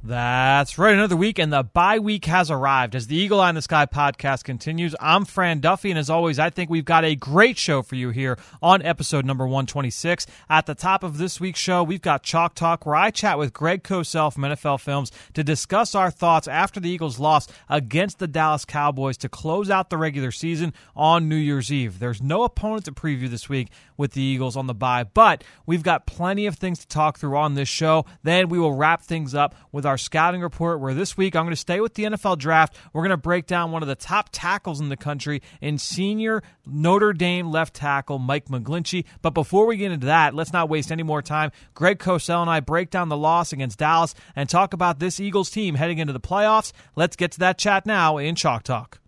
That's right. Another week, and the bye week has arrived as the Eagle Eye in the Sky podcast continues. I'm Fran Duffy, and as always, I think we've got a great show for you here on episode number 126. At the top of this week's show, we've got Chalk Talk, where I chat with Greg Cosell from NFL Films to discuss our thoughts after the Eagles' loss against the Dallas Cowboys to close out the regular season on New Year's Eve. There's no opponent to preview this week with the Eagles on the bye, but we've got plenty of things to talk through on this show. Then we will wrap things up with our scouting report, where this week I'm going to stay with the NFL draft. We're going to break down one of the top tackles in the country in senior Notre Dame left tackle Mike McGlinchey. But before we get into that, let's not waste any more time. Greg Cosell and I break down the loss against Dallas and talk about this Eagles team heading into the playoffs. Let's get to that chat now in Chalk Talk.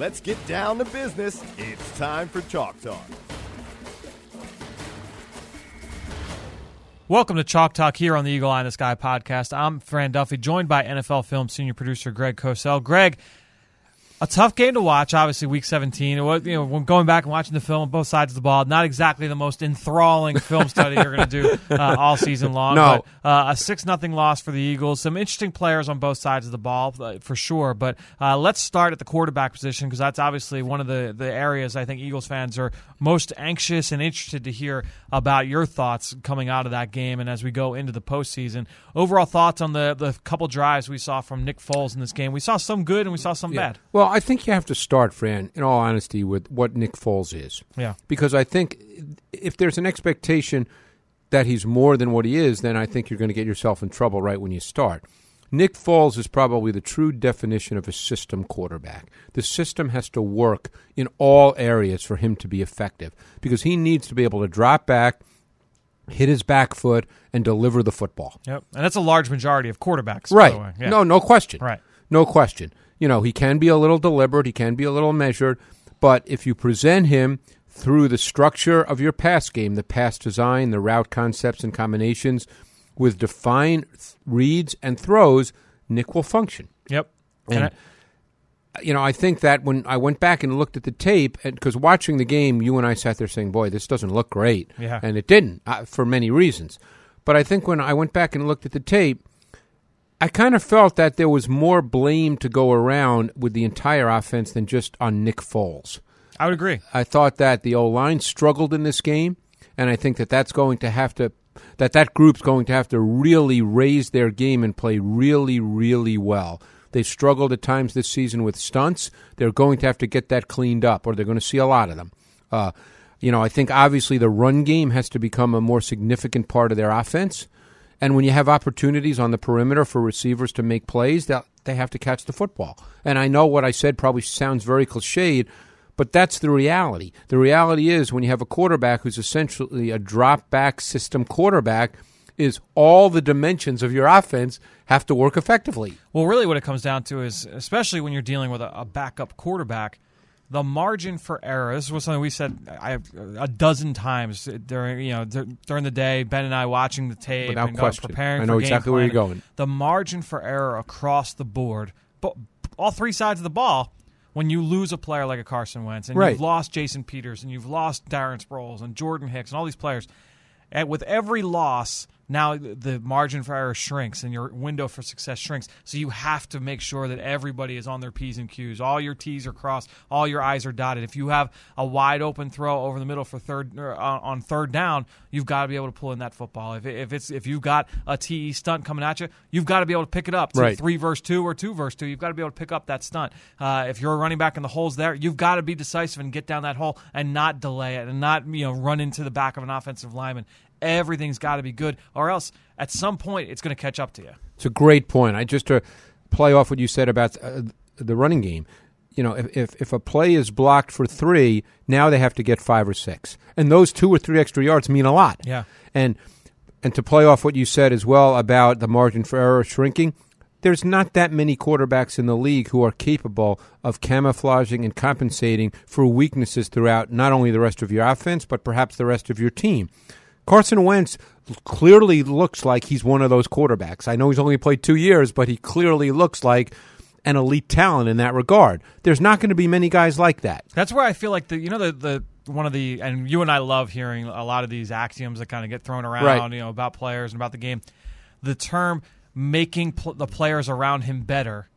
Let's get down to business. It's time for Chalk Talk. Welcome to Chalk Talk here on the Eagle Eye in the Sky podcast. I'm Fran Duffy, joined by NFL Film senior producer Greg Cosell. Greg, a tough game to watch. Obviously, Week 17. It was, you know, when going back and watching the film, both sides of the ball, not exactly the most enthralling film study you're going to do uh, all season long. No. But, uh, a six nothing loss for the Eagles. Some interesting players on both sides of the ball uh, for sure. But uh, let's start at the quarterback position because that's obviously one of the the areas I think Eagles fans are most anxious and interested to hear about your thoughts coming out of that game and as we go into the postseason. Overall thoughts on the the couple drives we saw from Nick Foles in this game. We saw some good and we saw some bad. Well, I think you have to start, Fran, in all honesty, with what Nick Foles is. Yeah. Because I think if there's an expectation that he's more than what he is, then I think you're going to get yourself in trouble right when you start. Nick Foles is probably the true definition of a system quarterback. The system has to work in all areas for him to be effective because he needs to be able to drop back, hit his back foot, and deliver the football. Yep. And that's a large majority of quarterbacks. Right. Yeah. No, no question. Right. No question. You know, he can be a little deliberate, he can be a little measured, but if you present him through the structure of your pass game, the pass design, the route concepts and combinations with defined th- reads and throws, Nick will function. Yep. And, And you know, I think that when I went back and looked at the tape, because watching the game, you and I sat there saying, "Boy, this doesn't look great," Yeah. and it didn't uh, for many reasons. But I think when I went back and looked at the tape, I kind of felt that there was more blame to go around with the entire offense than just on Nick Foles. I would agree. I thought that the O line struggled in this game, and I think that that's going to have to that that group's going to have to really raise their game and play really, really well. They've struggled at times this season with stunts. They're going to have to get that cleaned up, or they're going to see a lot of them. Uh, you know, I think obviously the run game has to become a more significant part of their offense. And when you have opportunities on the perimeter for receivers to make plays, that they have to catch the football. And I know what I said probably sounds very cliched, but that's the reality. The reality is when you have a quarterback who's essentially a drop back system quarterback, is all the dimensions of your offense have to work effectively. Well, really, what it comes down to is, especially when you're dealing with a, a backup quarterback, the margin for error. This was something we said I, a dozen times during you know during the day. Ben and I watching the tape Without and question. preparing. I know exactly where you're going. The margin for error across the board, but all three sides of the ball. When you lose a player like a Carson Wentz, and Right. you've lost Jason Peters, and you've lost Darren Sproles, and Jordan Hicks, and all these players, and with every loss, now the margin for error shrinks and your window for success shrinks. So you have to make sure that everybody is on their P's and Q's. All your T's are crossed, all your I's are dotted. If you have a wide open throw over the middle for third or on third down, you've got to be able to pull in that football. If, if it's if you've got a TE stunt coming at you, you've got to be able to pick it up. To Right. Three verse two or two verse two, you've got to be able to pick up that stunt. Uh, if you're a running back and the hole's there, you've got to be decisive and get down that hole and not delay it and not you know run into the back of an offensive lineman. Everything's got to be good, or else at some point it's going to catch up to you. It's a great point. I just to play off what you said about uh, the running game. You know, if, if if a play is blocked for three, now they have to get five or six, and those two or three extra yards mean a lot. Yeah. and and to play off what you said as well about the margin for error shrinking, there's not that many quarterbacks in the league who are capable of camouflaging and compensating for weaknesses throughout not only the rest of your offense, but perhaps the rest of your team. Carson Wentz clearly looks like he's one of those quarterbacks. I know he's only played two years, but he clearly looks like an elite talent in that regard. There's not going to be many guys like that. That's where I feel like the you know the the one of the and you and I love hearing a lot of these axioms that kind of get thrown around, Right. you know, about players and about the game. The term making pl- the players around him better.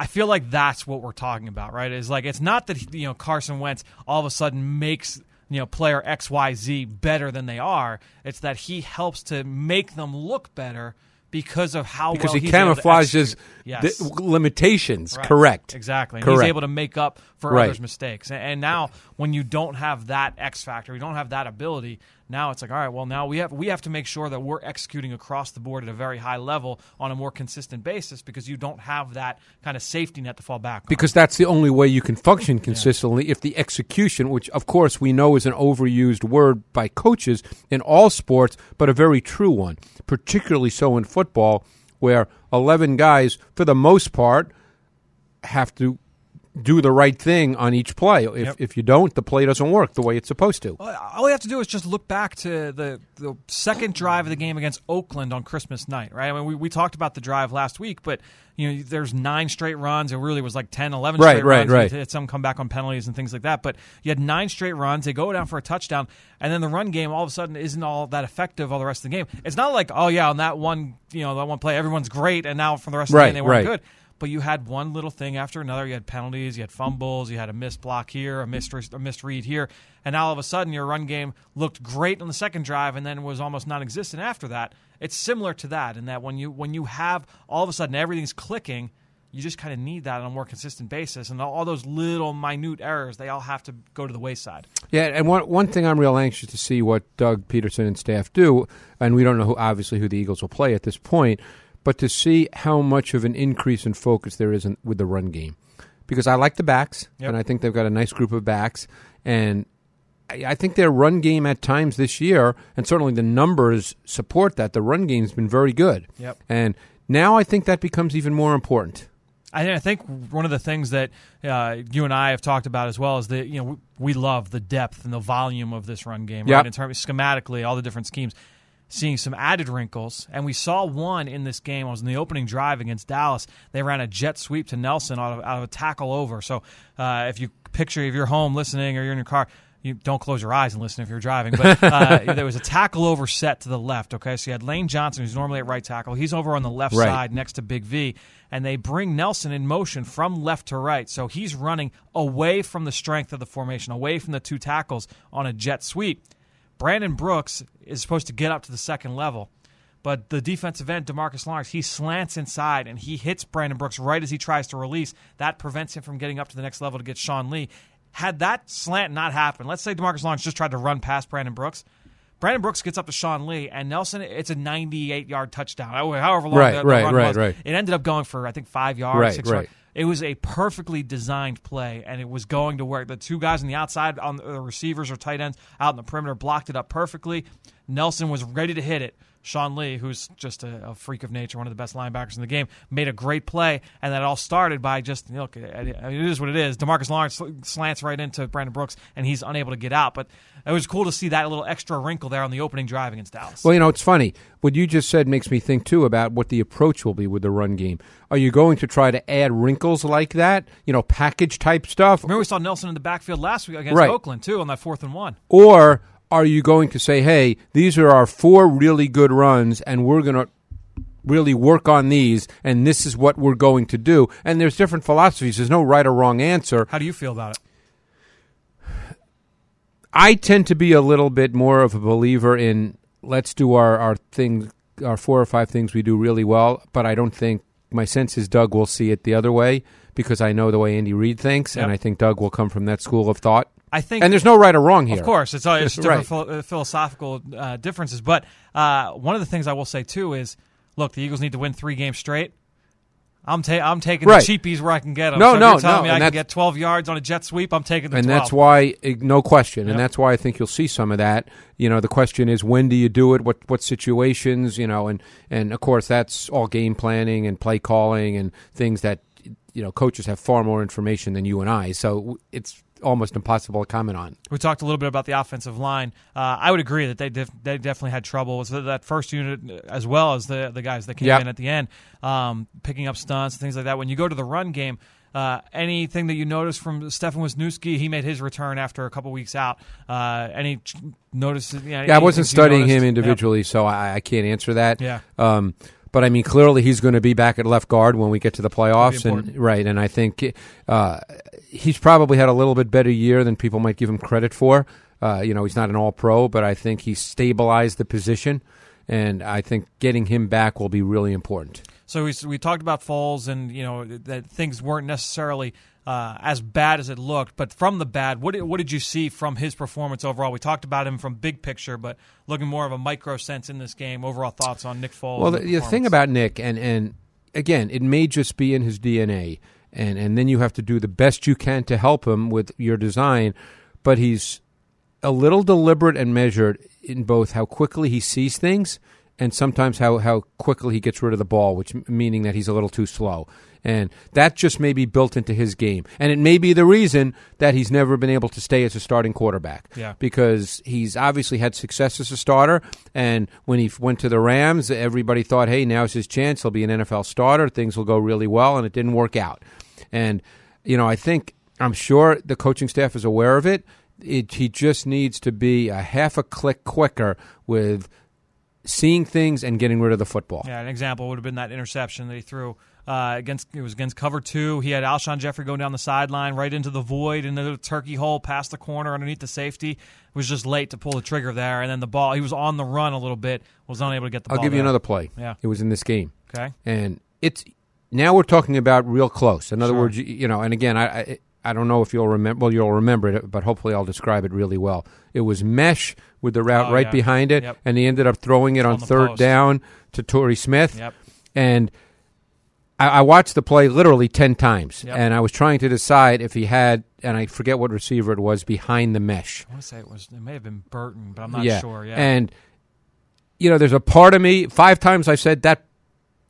I feel like that's what we're talking about, right? Is like it's not that you know Carson Wentz all of a sudden makes you know player X Y Z better than they are. It's that he helps to make them look better because of how Because well he he's able to camouflages. Yes. limitations. Right. Correct. Exactly. And Correct. he's able to make up for Right. others' mistakes. And now, when you don't have that X factor, you don't have that ability. Now it's like, all right, well, now we have we have to make sure that we're executing across the board at a very high level on a more consistent basis because you don't have that kind of safety net to fall back on. Because that's the only way you can function consistently if the execution, which of course we know is an overused word by coaches in all sports, but a very true one, particularly so in football, where 11 guys, for the most part, have to do the right thing on each play. If, Yep. if you don't, the play doesn't work the way it's supposed to. All you have to do is just look back to the, the second drive of the game against Oakland on Christmas night, right? I mean, we, we talked about the drive last week, but you know, there's nine straight runs. It really was like 10, 11 Right, straight right, runs. right. Had some come back on penalties and things like that. But you had nine straight runs. They go down for a touchdown, and then the run game all of a sudden isn't all that effective all the rest of the game. It's not like, oh yeah, on that one, you know, that one play, everyone's great, and now for the rest of the Right, game they weren't right. good but you had one little thing after another. You had penalties, you had fumbles, you had a missed block here, a missed, a missed read here, and all of a sudden your run game looked great on the second drive and then was almost non-existent after that. It's similar to that in that when you when you have all of a sudden everything's clicking, you just kind of need that on a more consistent basis, and all, all those little minute errors they all have to go to the wayside. Yeah, and one one thing I'm real anxious to see what Doug Pederson and staff do, and we don't know who obviously who the Eagles will play at this point, but to see how much of an increase in focus there is in, with the run game, because I like the backs, Yep. and I think they've got a nice group of backs, and I I think their run game at times this year, and certainly the numbers support that. The run game's been very good, Yep. and now I think that becomes even more important. I think one of the things that uh, you and I have talked about as well is that you know we, we love the depth and the volume of this run game, Yep. right? In terms schematically, all the different schemes, seeing some added wrinkles, and we saw one in this game. It was in the opening drive against Dallas. They ran a jet sweep to Nelson out of, out of a tackle over. So uh, if you picture if you're home listening or you're in your car. You don't close your eyes and listen if you're driving, but uh, there was a tackle over set to the left. Okay, so you had Lane Johnson, who's normally at right tackle. He's over on the left Right. side next to Big V, and they bring Nelson in motion from left to right. So he's running away from the strength of the formation, away from the two tackles on a jet sweep. Brandon Brooks is supposed to get up to the second level. But the defensive end, Demarcus Lawrence, he slants inside and he hits Brandon Brooks right as he tries to release. That prevents him from getting up to the next level to get Sean Lee. Had that slant not happened, let's say Demarcus Lawrence just tried to run past Brandon Brooks. Brandon Brooks gets up to Sean Lee, and Nelson, it's a 98 yard touchdown. However long Right, the, the right, run right, was. right. It ended up going for, I think, five yards, Right, six right. yards. It was a perfectly designed play, and it was going to work. The two guys on the outside, on the receivers or tight ends out in the perimeter, blocked it up perfectly. Nelson was ready to hit it. Sean Lee, who's just a, a freak of nature, one of the best linebackers in the game, made a great play, and that all started by just you know, look. I mean, it is what it is. Demarcus Lawrence slants right into Brandon Brooks, and he's unable to get out. But it was cool to see that little extra wrinkle there on the opening drive against Dallas. Well, you know, it's funny. What you just said makes me think, too, about what the approach will be with the run game. Are you going to try to add wrinkles like that? You know, package type stuff? Remember, we saw Nelson in the backfield last week against Right. Oakland too on that fourth and one. Or are you going to say, hey, these are our four really good runs, and we're going to really work on these, and this is what we're going to do? And there's different philosophies. There's no right or wrong answer. How do you feel about it? I tend to be a little bit more of a believer in let's do our, our thing, our four or five things we do really well, but I don't think my sense is Doug will see it the other way because I know the way Andy Reid thinks, Yep. and I think Doug will come from that school of thought. I think, And there's no right or wrong here. of course, it's, all it's different Right. phil- uh, philosophical uh, differences. But uh, one of the things I will say too is, look, the Eagles need to win three games straight. I'm, ta- I'm taking Right. the cheapies where I can get them. No, so if no, you're telling no, me I can get 12 yards on a jet sweep. I'm taking the and 12. that's why eh, no question and that's why i think you'll see some of that you know the question is when do you do it what what situations you know and and of course that's all game planning and play calling and things that you know coaches have far more information than you and i so it's almost impossible to comment on We talked a little bit about the offensive line. Uh, I would agree that they def- they definitely had trouble with that first unit as well as the the guys that came Yep. in at the end, um, picking up stunts and things like that. When you go to the run game, uh, anything that you noticed from Stefan Wisniewski, he made his return after a couple weeks out. Uh, any ch- notice? Yeah, yeah i wasn't studying him Yep. individually so I, I can't answer that Yeah. um but I mean, clearly he's going to be back at left guard when we get to the playoffs, and right. And I think uh, he's probably had a little bit better year than people might give him credit for. Uh, you know, he's not an All Pro, but I think he stabilized the position, and I think getting him back will be really important. So we we talked about Foles and you know that things weren't necessarily uh, as bad as it looked, but from the bad, what did, what did you see from his performance overall? We talked about him from big picture, but looking more of a micro sense in this game. Overall thoughts on Nick Foles? Well, the, the thing about Nick, and and again, it may just be in his DNA, and and then you have to do the best you can to help him with your design, but he's a little deliberate and measured in both how quickly he sees things and sometimes how, how quickly he gets rid of the ball, which meaning that he's a little too slow. And that just may be built into his game. And it may be the reason that he's never been able to stay as a starting quarterback. Yeah. Because he's obviously had success as a starter. And when he went to the Rams, everybody thought, hey, now's his chance. He'll be an NFL starter. Things will go really well. And it didn't work out. And, you know, I think, I'm sure the coaching staff is aware of it. it he just needs to be a half a click quicker with seeing things and getting rid of the football. Yeah, an example would have been that interception that he threw uh, against. It was against cover two. He had Alshon Jeffery going down the sideline, right into the void, into the turkey hole, past the corner, underneath the safety. It Was just late to pull the trigger there, and then the ball. He was on the run a little bit, was unable to get the I'll give you another play. Yeah. It was in this game. Okay. and it's now we're talking about real close. In other Sure. words, you, you know, and again, I, I I don't know if you'll remember. Well, you'll remember it, but hopefully, I'll describe it really well. It was mesh with the route Oh, right yeah. behind it, Yep. and he ended up throwing it on, On third post. down to Torrey Smith. Yep. And I, I watched the play literally ten times, Yep. and I was trying to decide if he had, and I forget what receiver it was behind the mesh. I want to say it was. It may have been Burton, but I'm not yeah. sure. Yeah. And you know, there's a part of me. Five times I said that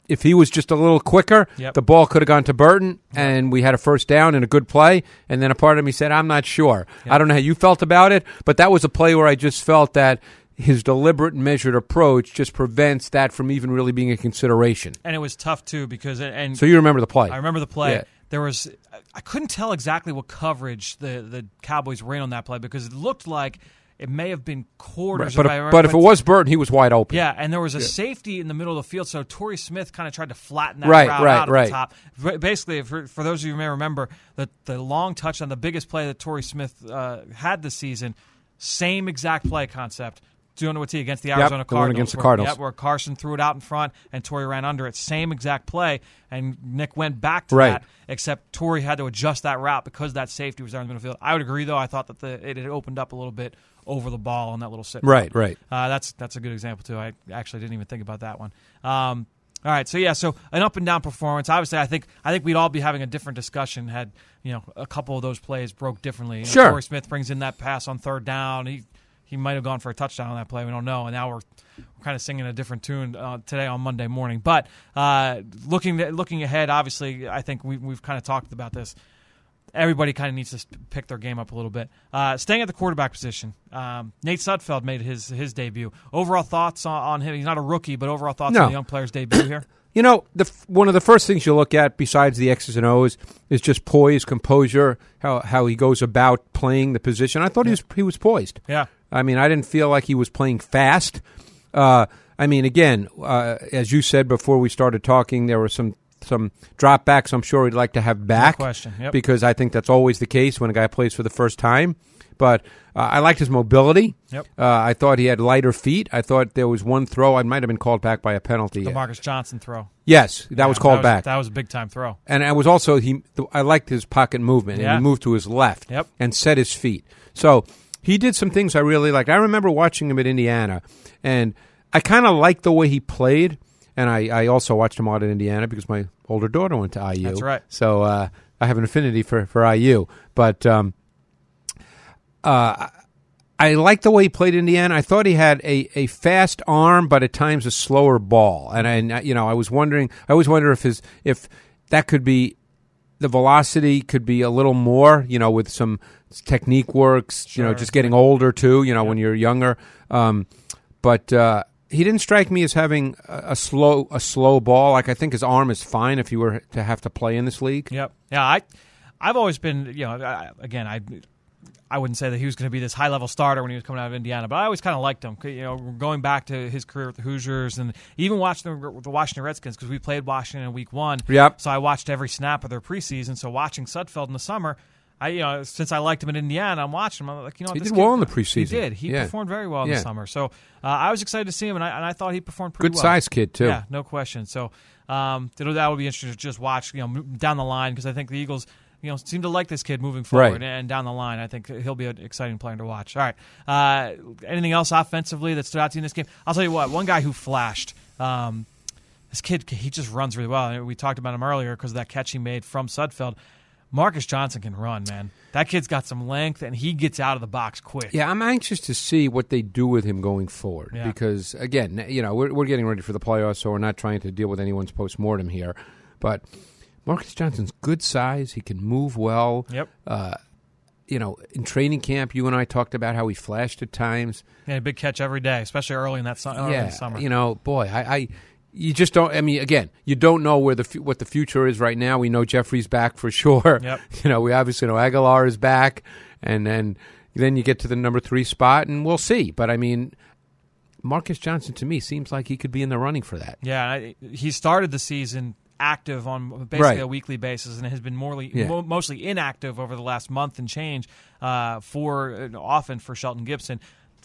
if he was just a little quicker, Yep. the ball could have gone to Burton, and we had a first down and a good play. And then a part of me said, I'm not sure. I don't know how you felt about it, but that was a play where I just felt that his deliberate and measured approach just prevents that from even really being a consideration. and it was tough too because and So you remember the play? I remember the play. Yeah. There was I couldn't tell exactly what coverage the the Cowboys in on that play because it looked like it may have been quarters. but if but if it was Burton, he was wide open. Yeah, and there was a safety in the middle of the field, so Torrey Smith kind of tried to flatten that Right, route right, out at right. the top. Basically, for, for those of you who may remember, the, the long touchdown, the biggest play that Torrey Smith uh, had this season, same exact play concept. Doing it with T against the Arizona the one Cardinals. against the where- Cardinals. Yep, where Carson threw it out in front and Torrey ran under it. Same exact play, and Nick went back to Right. that, except Torrey had to adjust that route because that safety was there in the middle of the field. I would agree, though. I thought that the, it had opened up a little bit over the ball on that little sit. Right, right. Uh, that's that's a good example too. I actually didn't even think about that one. Um, all right, so yeah, so an up and down performance. Obviously, I think I think we'd all be having a different discussion had you know a couple of those plays broke differently. You know, Sure. Torrey Smith brings in that pass on third down. He he might have gone for a touchdown on that play. We don't know. And now we're, we're kind of singing a different tune uh, today on Monday morning. But uh, looking looking ahead, obviously, I think we, we've kind of talked about this everybody kind of needs to pick their game up a little bit. Uh, staying at the quarterback position, um, Nate Sudfeld made his his debut. Overall thoughts on, on him? He's not a rookie, but overall thoughts No. on the young player's debut here. You know, the f- one of the first things you look at besides the X's and O's is just poise, composure, how how he goes about playing the position. I thought he was he was poised. Yeah. I mean, I didn't feel like he was playing fast. Uh, I mean, again, uh, as you said before we started talking, there were some some dropbacks. I'm sure we'd like to have back. question. Yep. Because I think that's always the case when a guy plays for the first time. But uh, I liked his mobility. Yep. Uh, I thought he had lighter feet. I thought there was one throw. I might have been called back by a penalty. The Marcus Johnson throw. Yes, that was Yeah, called back. That was a big time throw. and I was also he. I liked his pocket movement, and Yeah. he moved to his left Yep. and set his feet. So he did some things I really like. I remember watching him at Indiana, and I kind of liked the way he played. And I, I also watched him out at Indiana because my older daughter went to IU. That's right. So uh, I have an affinity for for IU, but um, uh, I like the way he played Indiana. I thought he had a, a fast arm, but at times a slower ball. And I, you know, I was wondering. I always wonder if his if that could be the velocity could be a little more. You know, with some technique works. You know, just getting older too. You know, when you're younger. Um, but uh, he didn't strike me as having a, a slow a slow ball. Like I think his arm is fine if you were to have to play in this league. Yep. Yeah, I I've always been, you know, I, again, I I wouldn't say that he was going to be this high level starter when he was coming out of Indiana, but I always kind of liked him. You know, going back to his career with the Hoosiers and even watching the, the Washington Redskins because we played Washington in Week One. Yep. So I watched every snap of their preseason. So watching Sudfeld in the summer. I, you know, since I liked him in Indiana, I'm watching him. I'm like, you know, He this did kid- well in the preseason. He did. He Yeah. performed very well in Yeah. the summer. So uh, I was excited to see him, and I, and I thought he performed pretty Good well. size kid too. Yeah, no question. So um, that would be interesting to just watch, you know, down the line because I think the Eagles, you know, seem to like this kid moving forward Right. and down the line. I think he'll be an exciting player to watch. All right, uh, anything else offensively that stood out to you in this game? I'll tell you what. One guy who flashed. Um, this kid, he just runs really well. We talked about him earlier because of that catch he made from Sudfeld. Marcus Johnson can run, man. That kid's got some length, and he gets out of the box quick. Yeah, I'm anxious to see what they do with him going forward Yeah. because again, you know, we're, we're getting ready for the playoffs, so we're not trying to deal with anyone's postmortem here. But Marcus Johnson's good size; he can move well. Yep. Uh, you know, in training camp, you and I talked about how he flashed at times. Yeah, big catch every day, especially early in that su- early in yeah, the summer. you know, boy, I, I, you just don't. I mean, again, you don't know where the what the future is right now. We know Jeffery's back for sure. Yep. You know, we obviously know Agholor is back, and then then you get to the number three spot, and we'll see. But I mean, Marcus Johnson to me seems like he could be in the running for that. Yeah, I- he started the season active on basically Right. a weekly basis and has been morely, Yeah. mo- mostly inactive over the last month and change uh, for uh, often for Shelton Gibson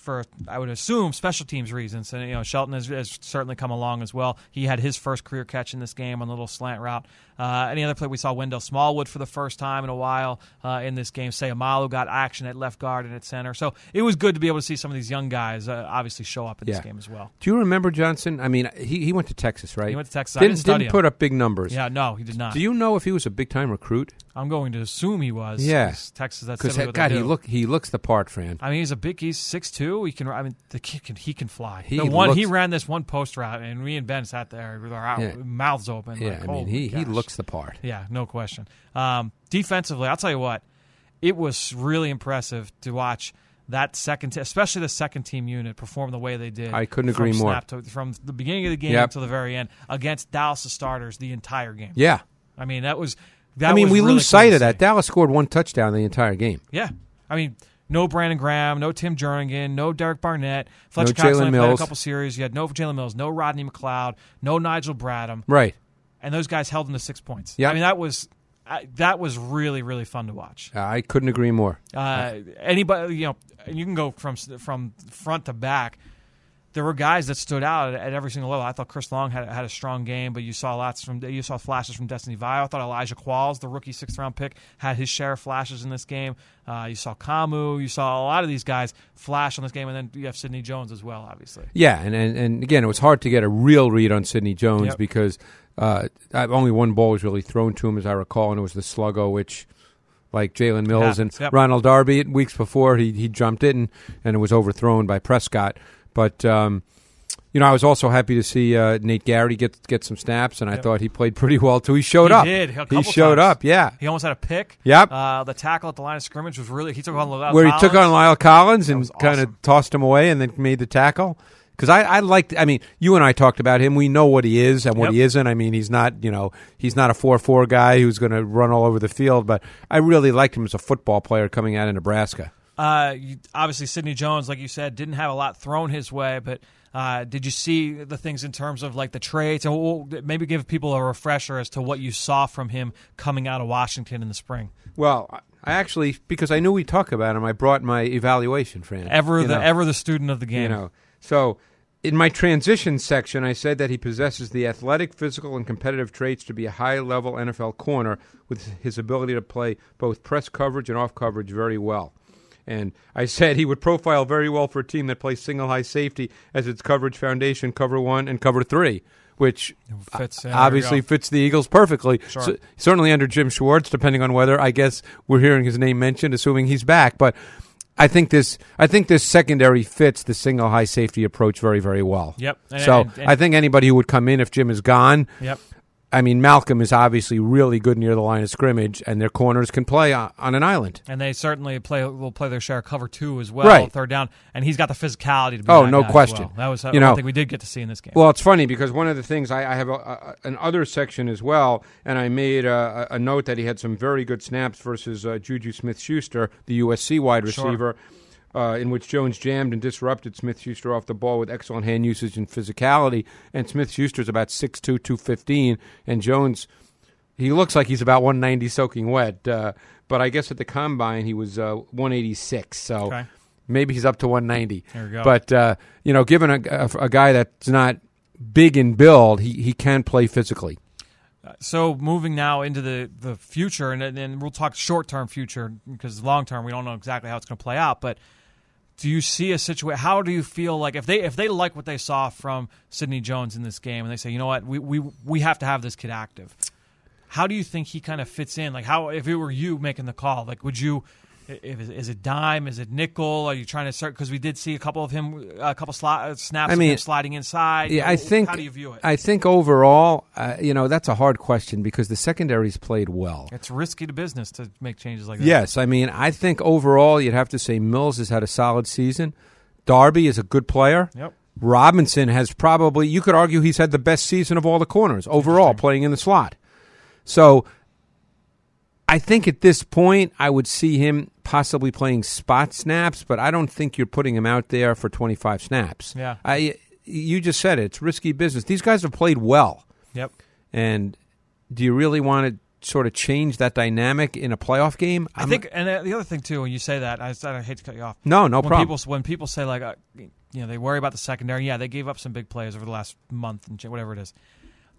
for I would assume special teams reasons and you know Shelton has, has certainly come along as well. He had his first career catch in this game on a little slant route. Uh, any other play we saw Wendell Smallwood for the first time in a while uh, in this game. Say Seumalo got action at left guard and at center, so it was good to be able to see some of these young guys uh, obviously show up in this game as well. Do you remember Johnson? I mean, he he went to Texas, right? He went to Texas. Didn't, didn't him. put up big numbers. Yeah, no, he did not. Do you know if he was a big time recruit? I'm going to assume he was. Yeah. Texas. That's Because God, he look he looks the part, Fran. I mean, he's a big. He's six two. He can. I mean, the kid can. He can fly. He the one he ran this one post route, and me and Ben sat there with our Yeah. mouths open. Yeah, like, I mean, holy he he gosh. Looks the part. Yeah, no question. Um, defensively, I'll tell you what, it was really impressive to watch that second, te- especially the second team unit, perform the way they did. I couldn't agree more. To, from the beginning of the game Yep. until the very end against Dallas' starters the entire game. Yeah. I mean, that was. That I mean, was we really lose sight of that. Dallas scored one touchdown the entire game. Yeah, I mean, no Brandon Graham, no Tim Jernigan, no Derek Barnett, Fletcher No Cox only played a couple series. You had no Jalen Mills, no Rodney McLeod, no Nigel Bradham, Right. And those guys held them to six points. Yeah. I mean that was I that was really really fun to watch. I couldn't agree more. Uh, anybody, you know, you can go from from front to back. There were guys that stood out at, at every single level. I thought Chris Long had, had a strong game, but you saw lots from you saw flashes from Destiny Vaeao. I thought Elijah Qualls, the rookie sixth round pick, had his share of flashes in this game. Uh, you saw Camu, you saw a lot of these guys flash on this game, and then you have Sidney Jones as well, obviously. Yeah, and, and and again, it was hard to get a real read on Sidney Jones Yep. because uh, only one ball was really thrown to him, as I recall, and it was the sluggo, which, like Jalen Mills and yep. Ronald Darby, weeks before he he jumped it and, and it was overthrown by Prescott. But um, you know, I was also happy to see uh, Nate Garrity get get some snaps, and I Yep. thought he played pretty well too. He showed He up. did, he showed times. up. Yeah, He almost had a pick. Yep. Uh, the tackle at the line of scrimmage was really he took on La'el where he took on Collins. La'el Collins and was kind of tossed him away and then made the tackle. Because I, I liked, I mean, you and I talked about him. We know what he is and what Yep. he isn't. I mean, he's not, you know, he's not a four-four guy who's going to run all over the field. But I really liked him as a football player coming out of Nebraska. Uh, you, obviously, Sidney Jones, like you said, didn't have a lot thrown his way, but uh, did you see the things in terms of like the traits? And we'll maybe give people a refresher as to what you saw from him coming out of Washington in the spring. Well, I actually, because I knew we'd talk about him, I brought my evaluation, Fran. Ever the know. ever the student of the game. You know, so in my transition section, I said that he possesses the athletic, physical, and competitive traits to be a high-level NFL corner with his ability to play both press coverage and off coverage very well. And I said he would profile very well for a team that plays single high safety as its coverage foundation, cover one and cover three. which Fits, yeah, there we obviously fits the Eagles perfectly. Sure. So- certainly under Jim Schwartz, depending on whether I guess we're hearing his name mentioned, assuming he's back. But I think this I think this secondary fits the single high safety approach very very well. Yep. And- so and- and- I think anybody who would come in if Jim is gone. Yep. I mean, Malcolm is obviously really good near the line of scrimmage, and their corners can play on, on an island. And they certainly play will play their share of cover two as well, Right. third down. And he's got the physicality to be Oh, that no question. well. That was You one know- thing we did get to see in this game. Well, it's funny because one of the things I, I have a, a, an other section as well, and I made a, a note that he had some very good snaps versus uh, Juju Smith-Schuster, the USC wide Sure. Uh, in which Jones jammed and disrupted Smith-Schuster off the ball with excellent hand usage and physicality. And Smith-Schuster's about 6'2", 215, and Jones, he looks like he's about 190 soaking wet. Uh, but I guess at the combine he was uh, 186, so Okay. maybe he's up to 190. There we go. But uh, you know, given a, a, a guy that's not big in build, he, he can play physically. So moving now into the, the future, and then we'll talk short term future because long term we don't know exactly how it's going to play out. But do you see a situation? How do you feel like if they if they like what they saw from Sidney Jones in this game, and they say, you know what, we we we have to have this kid active. How do you think he kind of fits in? Like how if it were you making the call, like would you? If, is it dime? Is it nickel? Are you trying to start? Because we did see a couple of him, a couple sli- uh, snaps I mean, sliding inside. Yeah, I think. How do you view it? I think overall, uh, you know, that's a hard question because the secondaries played well. it's risky to business to make changes like that. Yes, I mean, I think overall, you'd have to say Mills has had a solid season. Darby is a good player. Yep. Robinson has probably, you could argue, he's had the best season of all the corners overall, playing in the slot. So I think at this point, I would see him possibly playing spot snaps, but I don't think you're putting him out there for 25 snaps. Yeah. I, you just said it. It's risky business. These guys have played well. Yep. And do you really want to sort of change that dynamic in a playoff game? I think, and uh, the other thing too, when you say that, I, I hate to cut you off. No, no when problem. People, when people say like, uh, you know, they worry about the secondary. Yeah, they gave up some big plays over the last month and whatever it is.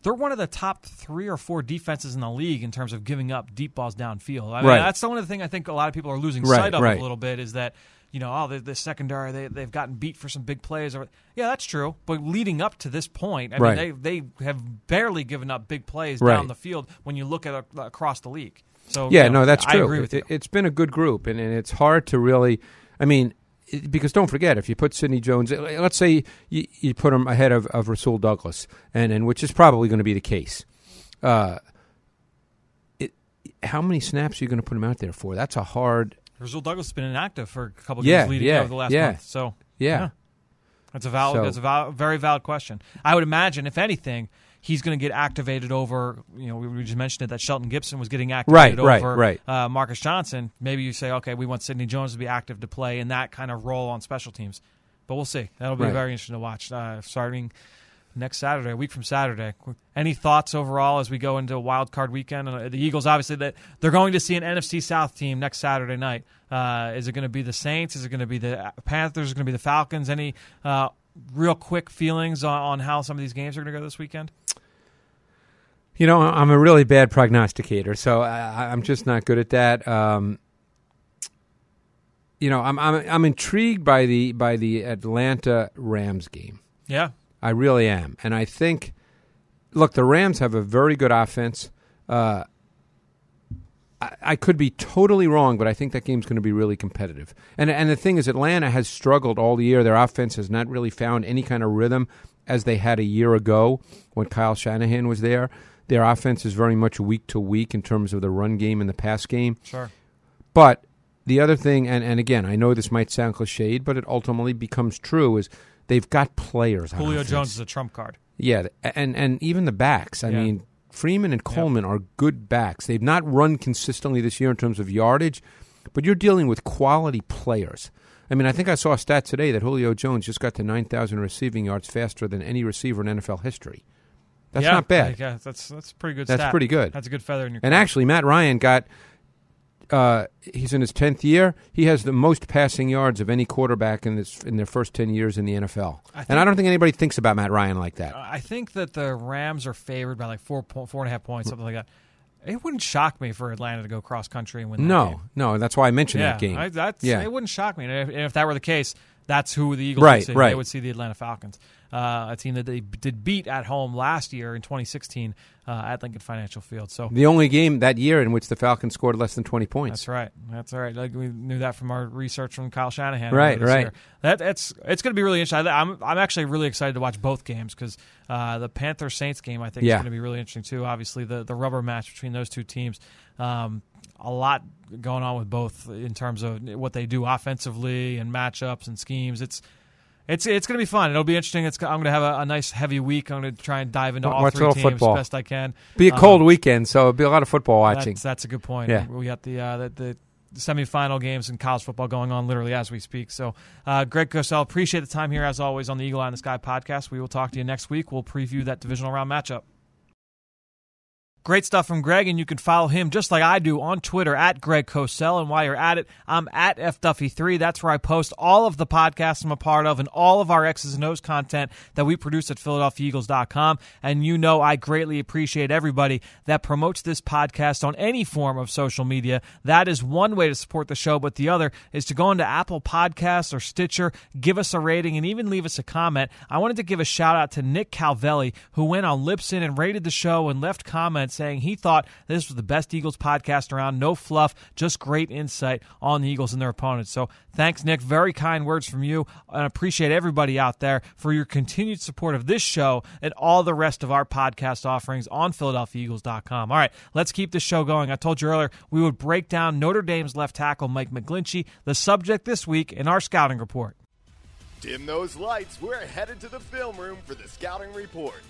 They're one of the top three or four defenses in the league in terms of giving up deep balls downfield. I mean, Right. that's the one of the thing I think a lot of people are losing Right, sight of right. a little bit is that you know, oh, the, the secondary they they've gotten beat for some big plays. Or yeah, that's true. But leading up to this point, I Right. mean, they they have barely given up big plays down the field when you look at uh, across the league. So Yeah, you know, no, that's I true. agree with you. It, has been a good group, and, and it's hard to really. I mean, because don't forget, if you put Sidney Jones, let's say you, you put him ahead of, of Rasul Douglas, and, and which is probably going to be the case. Uh, it, how many snaps are you going to put him out there for? That's a hard. Rasul Douglas has been inactive for a couple Yeah, games leading yeah, over the last yeah. month. So Yeah. that's a valid, So- that's a val- very valid question. I would imagine, if anything, he's going to get activated over. You know, we, just mentioned it that Shelton Gibson was getting activated right, over right. Uh, Marcus Johnson. Maybe you say, okay, we want Sidney Jones to be active to play in that kind of role on special teams. But we'll see. That'll be Right. very interesting to watch. Uh, starting next Saturday, a week from Saturday. Any thoughts overall as we go into wild card weekend? Uh, The Eagles, obviously, that they're going to see an NFC South team next Saturday night. Uh, is it going to be the Saints? Is it going to be the Panthers? Is it going to be the Falcons? Any uh, real quick feelings on, on how some of these games are going to go this weekend? You know, I'm a really bad prognosticator, so I, I'm just not good at that. Um, you know, I'm, I'm I'm intrigued by the by the Atlanta Rams game. Yeah, I really am, and I think, look, the Rams have a very good offense. Uh, I, I could be totally wrong, but I think that game's going to be really competitive. And and the thing is, Atlanta has struggled all the year. Their offense has not really found any kind of rhythm as they had a year ago when Kyle Shanahan was there. Their offense is very much week to week in terms of the run game and the pass game. sure. But the other thing, and, and again, I know this might sound cliched, but it ultimately becomes true, is they've got players. Julio. Jones is a trump card. Yeah, and and even the backs. I Yeah. mean, Freeman and Coleman are good backs. They've not run consistently this year in terms of yardage, but you're dealing with quality players. I mean, I think I saw a stat today that Julio Jones just got to 9,000 receiving yards faster than any receiver in NFL history. That's yeah, not bad. Yeah, that's that's pretty good. That's stat. pretty good. That's a good feather in your. And cap. actually, Matt Ryan got. Uh, he's in his tenth year. He has the most passing yards of any quarterback in this in their first ten years in the NFL. I think- and I don't think anybody thinks about Matt Ryan like that. I think that the Rams are favored by like four po- four and a half points, something like that. It wouldn't shock me for Atlanta to go cross country and win. That no, game. no, that's why I mentioned yeah, that game. I, that's Yeah. it wouldn't shock me. And if, and if that were the case, that's who the Eagles Right, would see. right. They would see the Atlanta Falcons. Uh, a team that they did beat at home last year in 2016 uh, at Lincoln Financial Field. So The only game that year in which the Falcons scored less than 20 points. that's right. That's all right. Like we knew that from our research from Kyle Shanahan. Right, right. That it's it's going to be really interesting. I'm I'm actually really excited to watch both games because uh, the Panther Saints game I think is going to be really interesting too. Obviously, the the rubber match between those two teams. Um, a lot going on with both in terms of what they do offensively and matchups and schemes. It's it's it's going to be fun. It'll be interesting. It's I'm going to have a, a nice heavy week. I'm going to try and dive into all Watch three teams football. best I can. Be a Um, cold weekend, so it'll be a lot of football watching. that's, that's a good point. Yeah. We got the, uh, the the semifinal games in college football going on literally as we speak. So, uh, Greg Cosell, appreciate the time here as always on the Eagle Eye in the Sky podcast. We will talk to you next week. We'll preview that divisional round matchup. Great stuff from Greg, and you can follow him just like I do on Twitter at Greg Cosell. And while you're at it, I'm at FDuffy3. That's where I post all of the podcasts I'm a part of and all of our X's and O's content that we produce at PhiladelphiaEagles.com. And you know I greatly appreciate everybody that promotes this podcast on any form of social media. That is one way to support the show, but the other is to go into Apple Podcasts or Stitcher, give us a rating, and even leave us a comment. I wanted to give a shout out to Nick Calvelli, who went on Lipson and rated the show and left comments saying he thought this was the best Eagles podcast around. No fluff, just great insight on the Eagles and their opponents. So thanks, Nick. Very kind words from you. And appreciate everybody out there for your continued support of this show and all the rest of our podcast offerings on PhiladelphiaEagles.com. All right, let's keep this show going. I told you earlier we would break down Notre Dame's left tackle, Mike McGlinchey, the subject this week in our scouting report. Dim those lights. We're headed to the film room for the scouting report.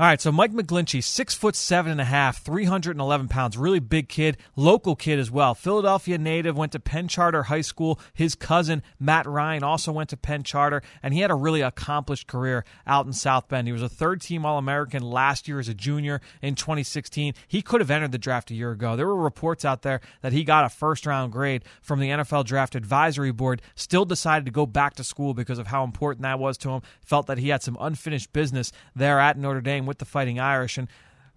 All right, so Mike McGlinchey, six foot seven and a half, three hundred and eleven pounds, really big kid, local kid as well. Philadelphia native, went to Penn Charter High School. His cousin Matt Ryan also went to Penn Charter, and he had a really accomplished career out in South Bend. He was a third team All American last year as a junior in 2016. He could have entered the draft a year ago. There were reports out there that he got a first round grade from the NFL Draft Advisory Board. Still decided to go back to school because of how important that was to him. Felt that he had some unfinished business there at Notre Dame with the Fighting Irish, and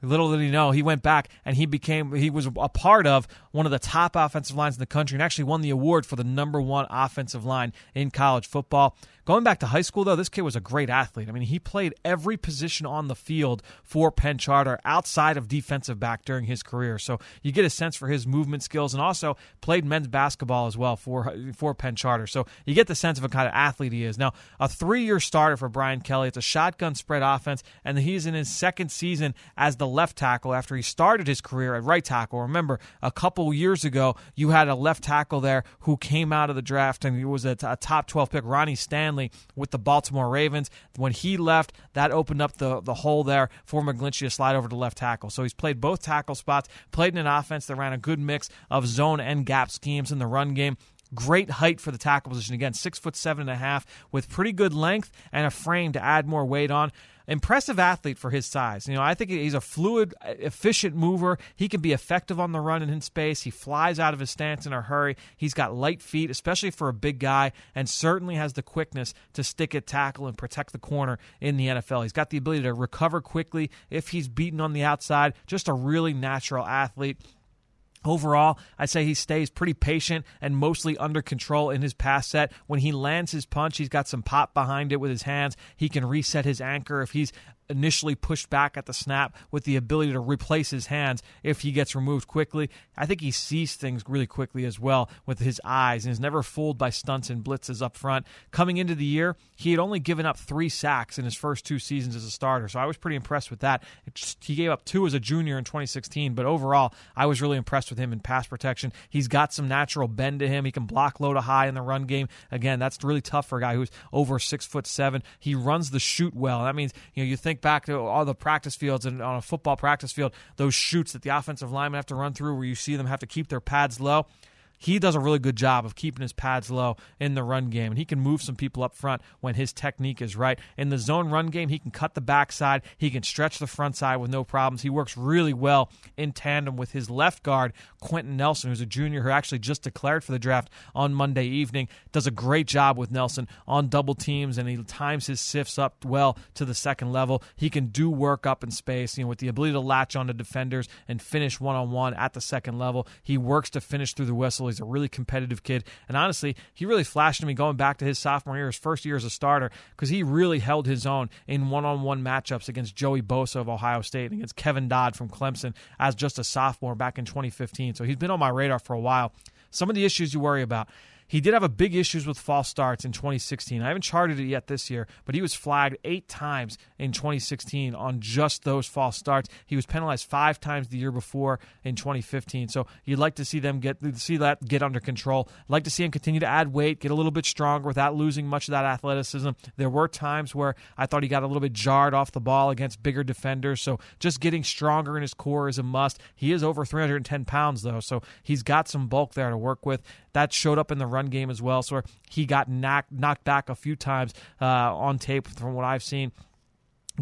little did he know he went back and he became he was a part of one of the top offensive lines in the country and actually won the award for the number one offensive line in college football going back to high school though this kid was a great athlete. I mean he played every position on the field for penn charter outside of defensive back during his career. So you get a sense for his movement skills and also played men's basketball as well for for penn charter so you get the sense of a kind of athlete he is. Now a three-year starter for brian kelly. It's a shotgun spread offense and he's in his second season as the left tackle after he started his career at right tackle. Remember, a couple years ago, you had a left tackle there who came out of the draft and he was a, a top 12 pick, Ronnie Stanley, with the Baltimore Ravens. When he left, that opened up the, the hole there for McGlinchey to slide over to left tackle. So he's played both tackle spots, played in an offense that ran a good mix of zone and gap schemes in the run game. Great height for the tackle position. Again, six foot seven and a half with pretty good length and a frame to add more weight on. Impressive athlete for his size. You know, I think he's a fluid, efficient mover. He can be effective on the run and in space. He flies out of his stance in a hurry. He's got light feet, especially for a big guy, and certainly has the quickness to stick at tackle and protect the corner in the NFL. He's got the ability to recover quickly if he's beaten on the outside. Just a really natural athlete. Overall, I'd say he stays pretty patient and mostly under control in his pass set. When he lands his punch, he's got some pop behind it with his hands. He can reset his anchor if he's initially pushed back at the snap with the ability to replace his hands if he gets removed quickly. I think he sees things really quickly as well with his eyes and is never fooled by stunts and blitzes up front. Coming into the year, he had only given up three sacks in his first two seasons as a starter, so I was pretty impressed with that. Just, he gave up two as a junior in 2016, but overall, I was really impressed with him in pass protection. He's got some natural bend to him. He can block low to high in the run game. Again, that's really tough for a guy who's over six foot seven. He runs the chute well. That means you know you think back to all the practice fields and on a football practice field, those chutes that the offensive linemen have to run through, where you see them have to keep their pads low he does a really good job of keeping his pads low in the run game, and he can move some people up front when his technique is right. In the zone run game, he can cut the backside, he can stretch the front side with no problems. He works really well in tandem with his left guard, Quenton Nelson, who's a junior who actually just declared for the draft on Monday evening. Does a great job with Nelson on double teams, and he times his sifts up well to the second level. He can do work up in space, you know, with the ability to latch onto defenders and finish one on one at the second level. He works to finish through the whistle He's a really competitive kid. And honestly, he really flashed to me going back to his sophomore year, his first year as a starter, because he really held his own in one on one matchups against Joey Bosa of Ohio State and against Kevin Dodd from Clemson as just a sophomore back in 2015. So he's been on my radar for a while. Some of the issues you worry about. He did have a big issues with false starts in 2016. I haven't charted it yet this year, but he was flagged eight times in 2016 on just those false starts. He was penalized five times the year before in 2015. So you'd like to see them get see that get under control. I'd like to see him continue to add weight, get a little bit stronger without losing much of that athleticism. There were times where I thought he got a little bit jarred off the ball against bigger defenders. So just getting stronger in his core is a must. He is over 310 pounds though, so he's got some bulk there to work with. That showed up in the run game as well. So he got knocked knocked back a few times uh, on tape from what I've seen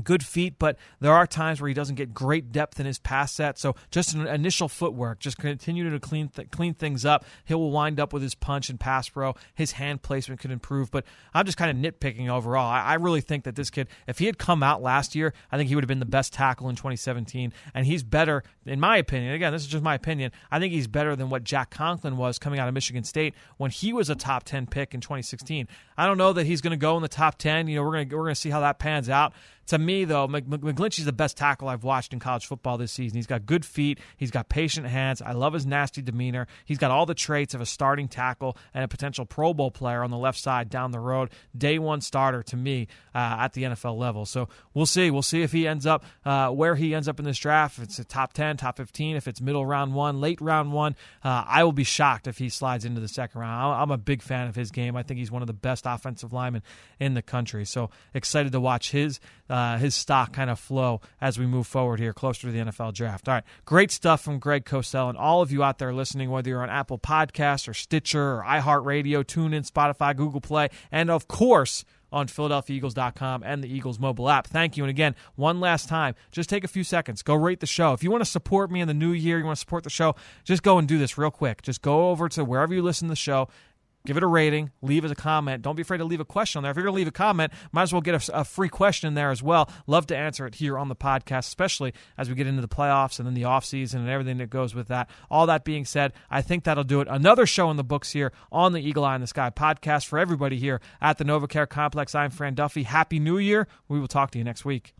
good feet, but there are times where he doesn't get great depth in his pass set. So just an initial footwork, just continue to clean th- clean things up. He will wind up with his punch and pass pro. His hand placement could improve, but I'm just kind of nitpicking overall. I, I really think that this kid, if he had come out last year, I think he would have been the best tackle in 2017, and he's better, in my opinion. Again, this is just my opinion. I think he's better than what Jack Conklin was coming out of Michigan State when he was a top 10 pick in 2016. I don't know that he's going to go in the top 10. You know, we're going to we're going to see how that pans out. To me, though, McGlinchey's the best tackle I've watched in college football this season. He's got good feet. He's got patient hands. I love his nasty demeanor. He's got all the traits of a starting tackle and a potential Pro Bowl player on the left side down the road. Day one starter to me uh, at the NFL level. So we'll see. We'll see if he ends up uh, where he ends up in this draft. If it's a top 10, top 15, if it's middle round one, late round one, uh, I will be shocked if he slides into the second round. I'm a big fan of his game. I think he's one of the best offensive linemen in the country. So excited to watch his uh, Uh, his stock kind of flow as we move forward here closer to the NFL draft. All right, great stuff from Greg Cosell and all of you out there listening, whether you're on Apple Podcasts or Stitcher or iHeartRadio, TuneIn, Spotify, Google Play, and of course on PhiladelphiaEagles.com and the Eagles mobile app. Thank you. And again, one last time, just take a few seconds. Go rate the show. If you want to support me in the new year, you want to support the show, just go and do this real quick. Just go over to wherever you listen to the show give it a rating, leave us a comment. Don't be afraid to leave a question on there. If you're going to leave a comment, might as well get a, a, free question in there as well. Love to answer it here on the podcast, especially as we get into the playoffs and then the offseason and everything that goes with that. All that being said, I think that'll do it. Another show in the books here on the Eagle Eye in the Sky podcast for everybody here at the NovaCare Complex. I'm Fran Duffy. Happy New Year. We will talk to you next week.